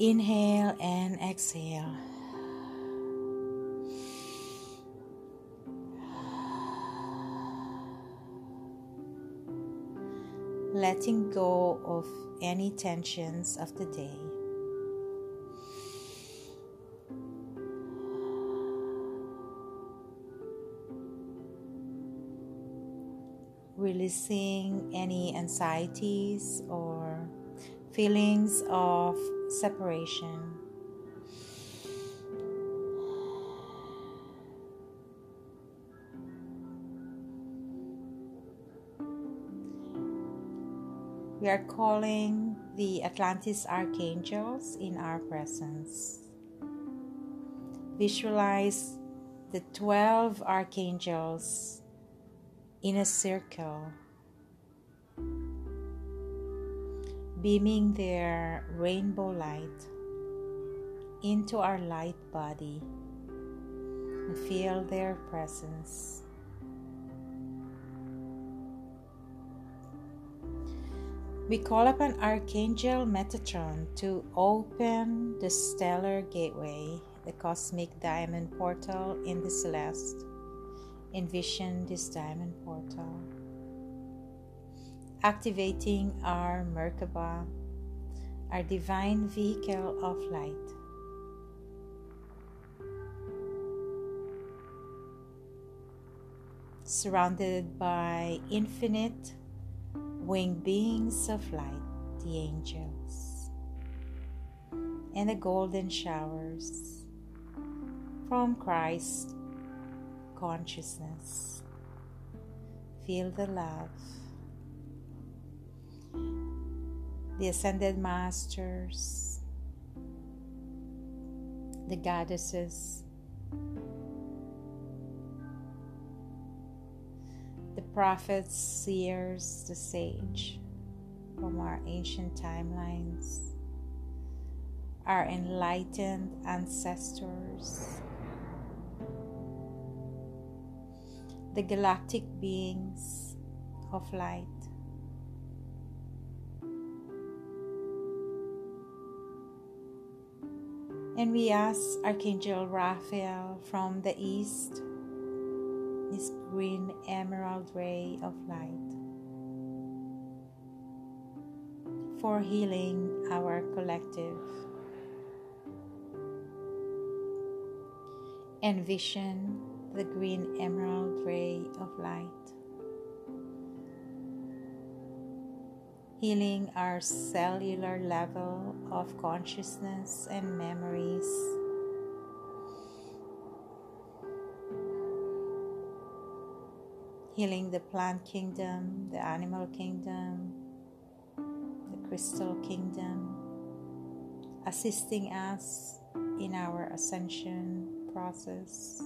Inhale and exhale. Letting go of any tensions of the day. Releasing any anxieties or feelings of separation. We are calling the Atlantis archangels in our presence. Visualize the 12 archangels in a circle beaming their rainbow light into our light body and feel their presence. We call upon Archangel Metatron to open the stellar gateway, the cosmic diamond portal in the celeste. Envision this diamond portal activating our Merkaba, our divine vehicle of light. Surrounded by infinite winged beings of light, the angels, and the golden showers from Christ consciousness. Feel the love the ascended masters, the goddesses, the prophets, seers, the sage from our ancient timelines, our enlightened ancestors, the galactic beings of light And we ask Archangel Raphael from the east, this green emerald ray of light, for healing our collective. Envision the green emerald ray of light healing our cellular level of consciousness and memories. Healing the plant kingdom, the animal kingdom, the crystal kingdom, assisting us in our ascension process.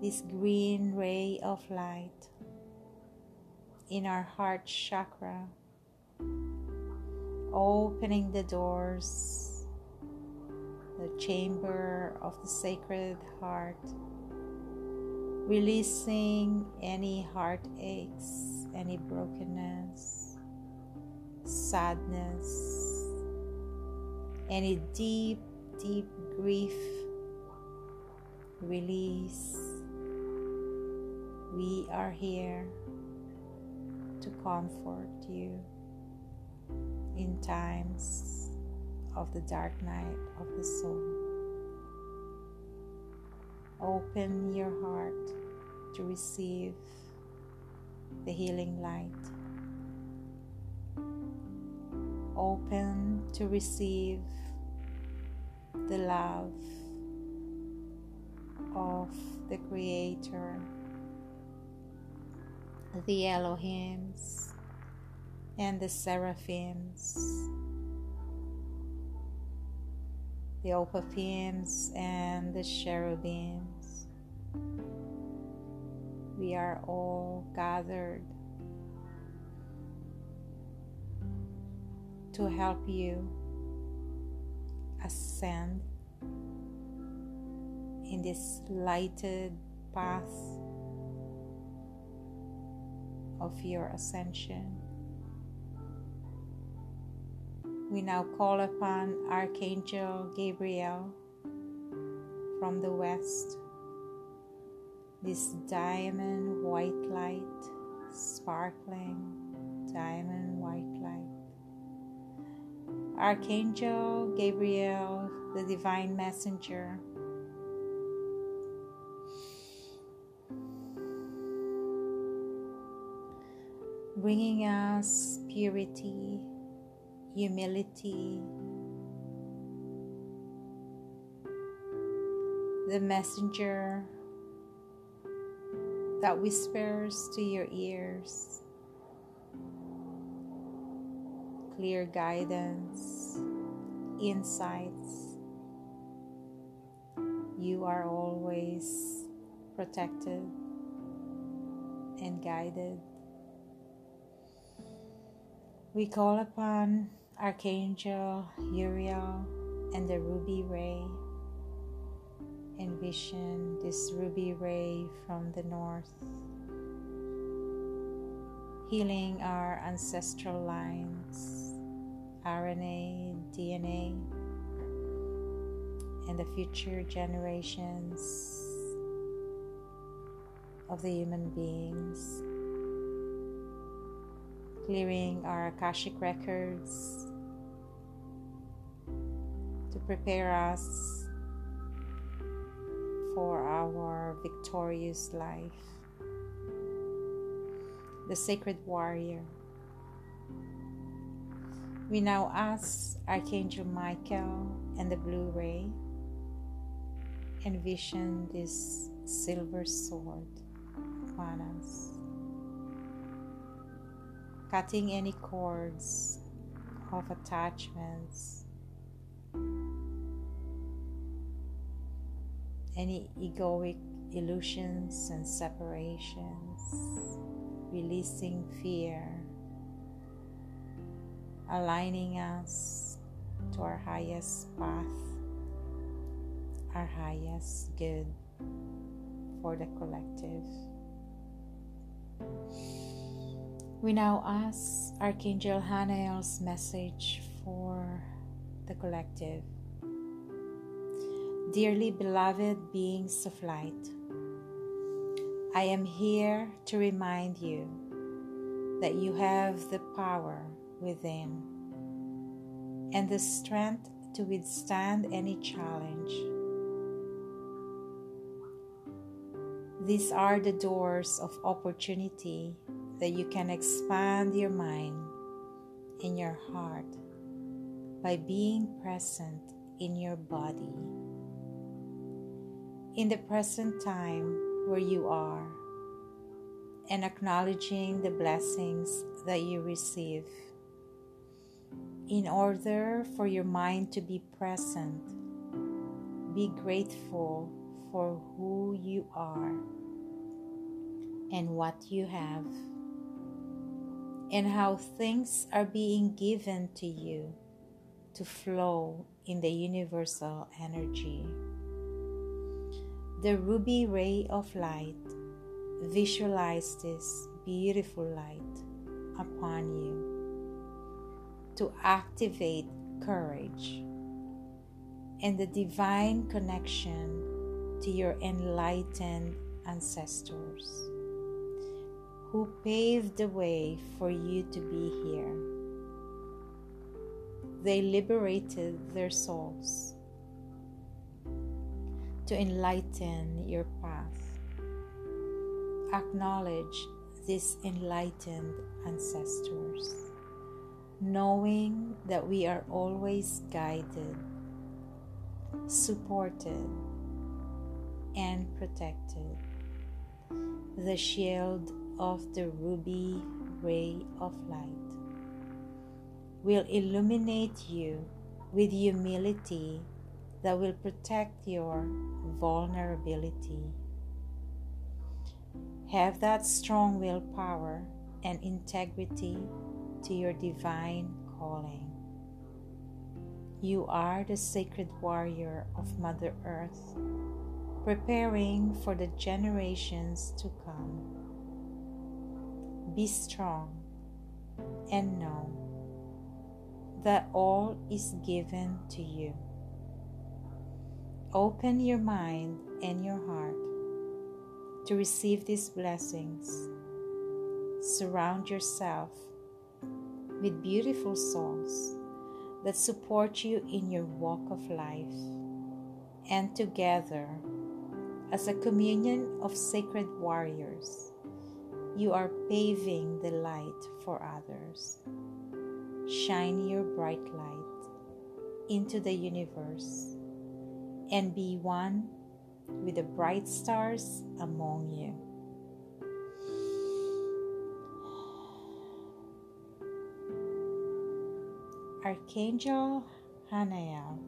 This green ray of light in our heart chakra, opening the doors, the chamber of the sacred heart, releasing any heartaches, any brokenness, sadness, any deep, deep grief. Release. We are here to comfort you in times of the dark night of the soul. Open your heart to receive the healing light. Open to receive the love of the Creator the Elohims and the Seraphims, the Ophanims and the Cherubims. We are all gathered to help you ascend in this lighted path of your ascension. We now call upon Archangel Gabriel from the west. This diamond white light, sparkling diamond white light. Archangel Gabriel, the divine messenger. Bringing us purity, humility, the messenger that whispers to your ears clear guidance, insights. You are always protected and guided. We call upon Archangel Uriel and the ruby ray. Envision this ruby ray from the north, healing our ancestral lines, RNA, DNA, and the future generations of the human beings clearing our Akashic records to prepare us for our victorious life. The Sacred Warrior. We now ask Archangel Michael and the Blue Ray envision this silver sword upon us cutting any cords of attachments, any egoic illusions and separations, releasing fear, aligning us to our highest path, our highest good for the collective. We now ask Archangel Hanael's message for the collective. Dearly beloved beings of light, I am here to remind you that you have the power within and the strength to withstand any challenge. These are the doors of opportunity that you can expand your mind and your heart by being present in your body. In the present time where you are, and acknowledging the blessings that you receive. In order for your mind to be present, be grateful for who you are and what you have and how things are being given to you to flow in the universal energy. The ruby ray of light, visualize this beautiful light upon you to activate courage and the divine connection to your enlightened ancestors who paved the way for you to be here. They liberated their souls to enlighten your path. Acknowledge these enlightened ancestors, knowing that we are always guided, supported, and protected. The shield of the ruby ray of light will illuminate you with humility that will protect your vulnerability. Have that strong willpower and integrity to your divine calling. You are the sacred warrior of Mother Earth, preparing for the generations to come. Be strong and know that all is given to you. Open your mind and your heart to receive these blessings. Surround yourself with beautiful souls that support you in your walk of life, and together, as a communion of sacred warriors, you are paving the light for others. Shine your bright light into the universe and be one with the bright stars among you. Archangel Hanael,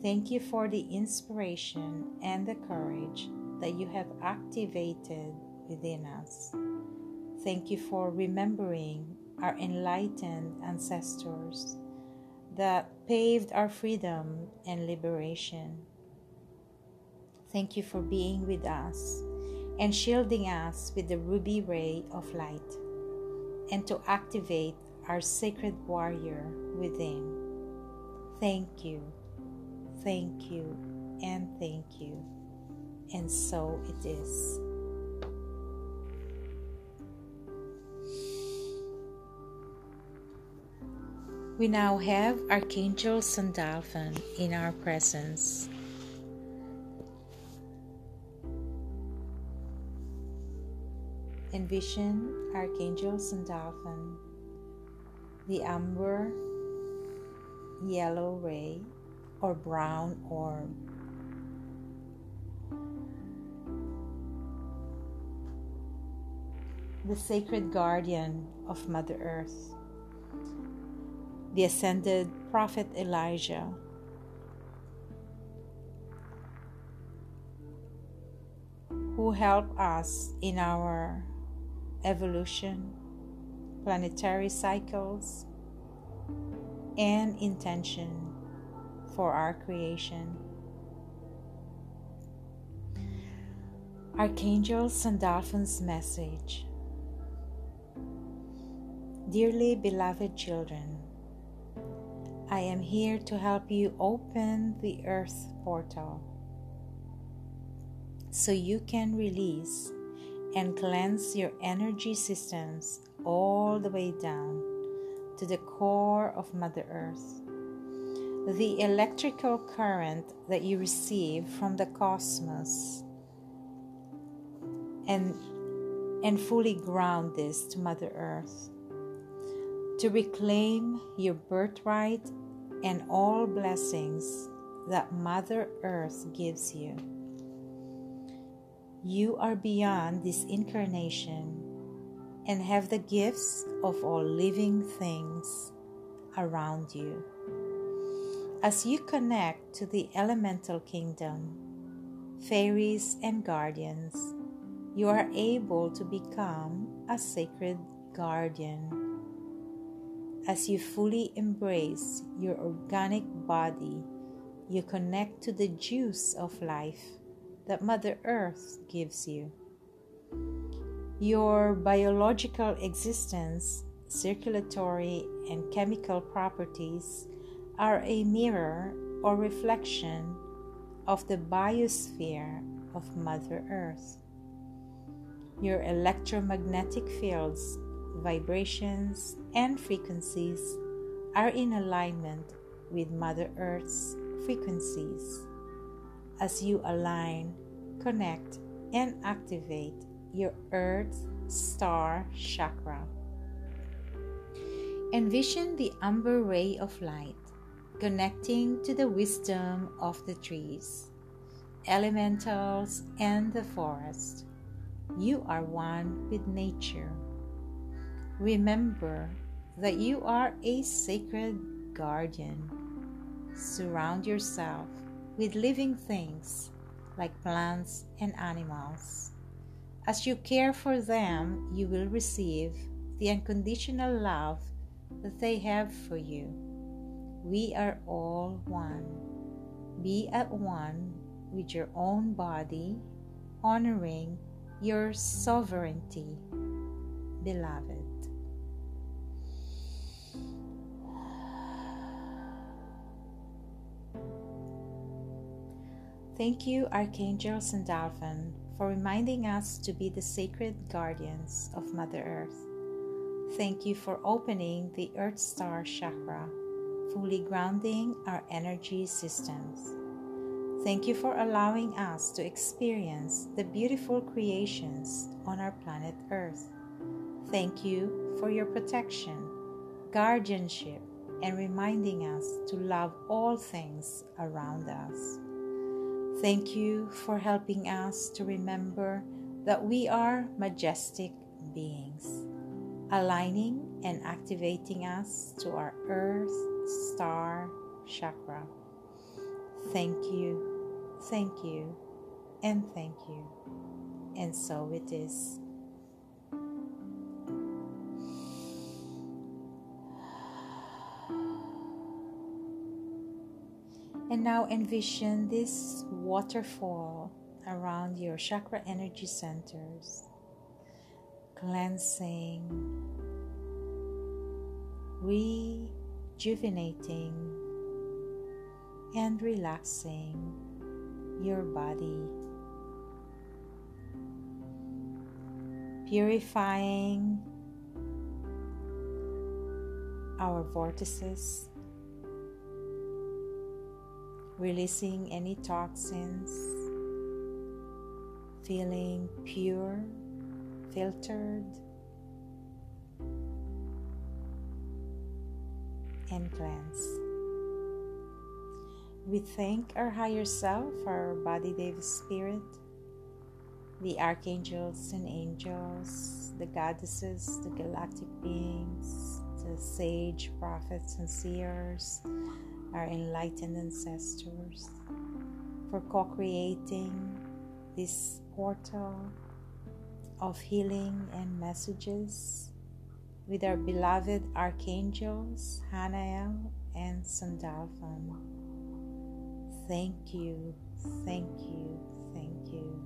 thank you for the inspiration and the courage that you have activated within us. Thank you for remembering our enlightened ancestors that paved our freedom and liberation. Thank you for being with us and shielding us with the ruby ray of light and to activate our sacred warrior within. Thank you, thank you, and thank you. And so it is. We now have Archangel Sandalphon in our presence. Envision Archangel Sandalphon, the amber yellow ray or brown orb. The sacred guardian of Mother Earth the ascended prophet Elijah. Who help us in our evolution, planetary cycles, and intention for our creation. Archangel Sandalphon's message Dearly beloved children, I am here to help you open the earth portal so you can release and cleanse your energy systems all the way down to the core of Mother Earth. The electrical current that you receive from the cosmos and, and fully ground this to Mother Earth to reclaim your birthright and all blessings that Mother Earth gives you. You are beyond this incarnation and have the gifts of all living things around you. As you connect to the elemental kingdom, fairies, and guardians, you are able to become a sacred guardian as you fully embrace your organic body, you connect to the juice of life that Mother Earth gives you. Your biological existence, circulatory, and chemical properties are a mirror or reflection of the biosphere of Mother Earth. Your electromagnetic fields vibrations, and frequencies are in alignment with Mother Earth's frequencies. As you align, connect, and activate your Earth Star Chakra. Envision the amber ray of light connecting to the wisdom of the trees, elementals, and the forest. You are one with nature. Remember that you are a sacred guardian. Surround yourself with living things like plants and animals. As you care for them, you will receive the unconditional love that they have for you. We are all one. Be at one with your own body, honoring your sovereignty, beloved. Thank you, Archangel Sandalphon, for reminding us to be the sacred guardians of Mother Earth. Thank you for opening the Earth Star chakra, fully grounding our energy systems. Thank you for allowing us to experience the beautiful creations on our planet Earth. Thank you for your protection, guardianship, and reminding us to love all things around us. Thank you for helping us to remember that we are majestic beings, aligning and activating us to our Earth Star Chakra. Thank you, thank you, and thank you. And so it is. And now envision this waterfall around your chakra energy centers, cleansing, rejuvenating, and relaxing your body, purifying our vortices releasing any toxins, feeling pure, filtered, and cleansed. We thank our higher self, our body Deva spirit, the archangels and angels, the goddesses, the galactic beings, the sage prophets and seers, our enlightened ancestors for co creating this portal of healing and messages with our beloved archangels Hanael and Sandalphon. Thank you, thank you, thank you.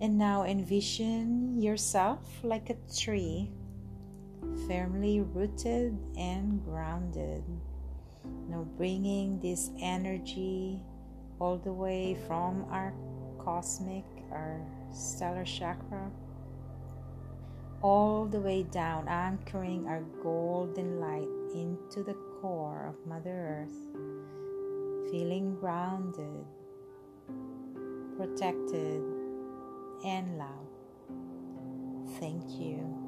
And now envision yourself like a tree, firmly rooted and grounded now bringing this energy all the way from our cosmic, our stellar chakra, all the way down, anchoring our golden light into the core of Mother Earth, feeling grounded, protected, and loved. Thank you.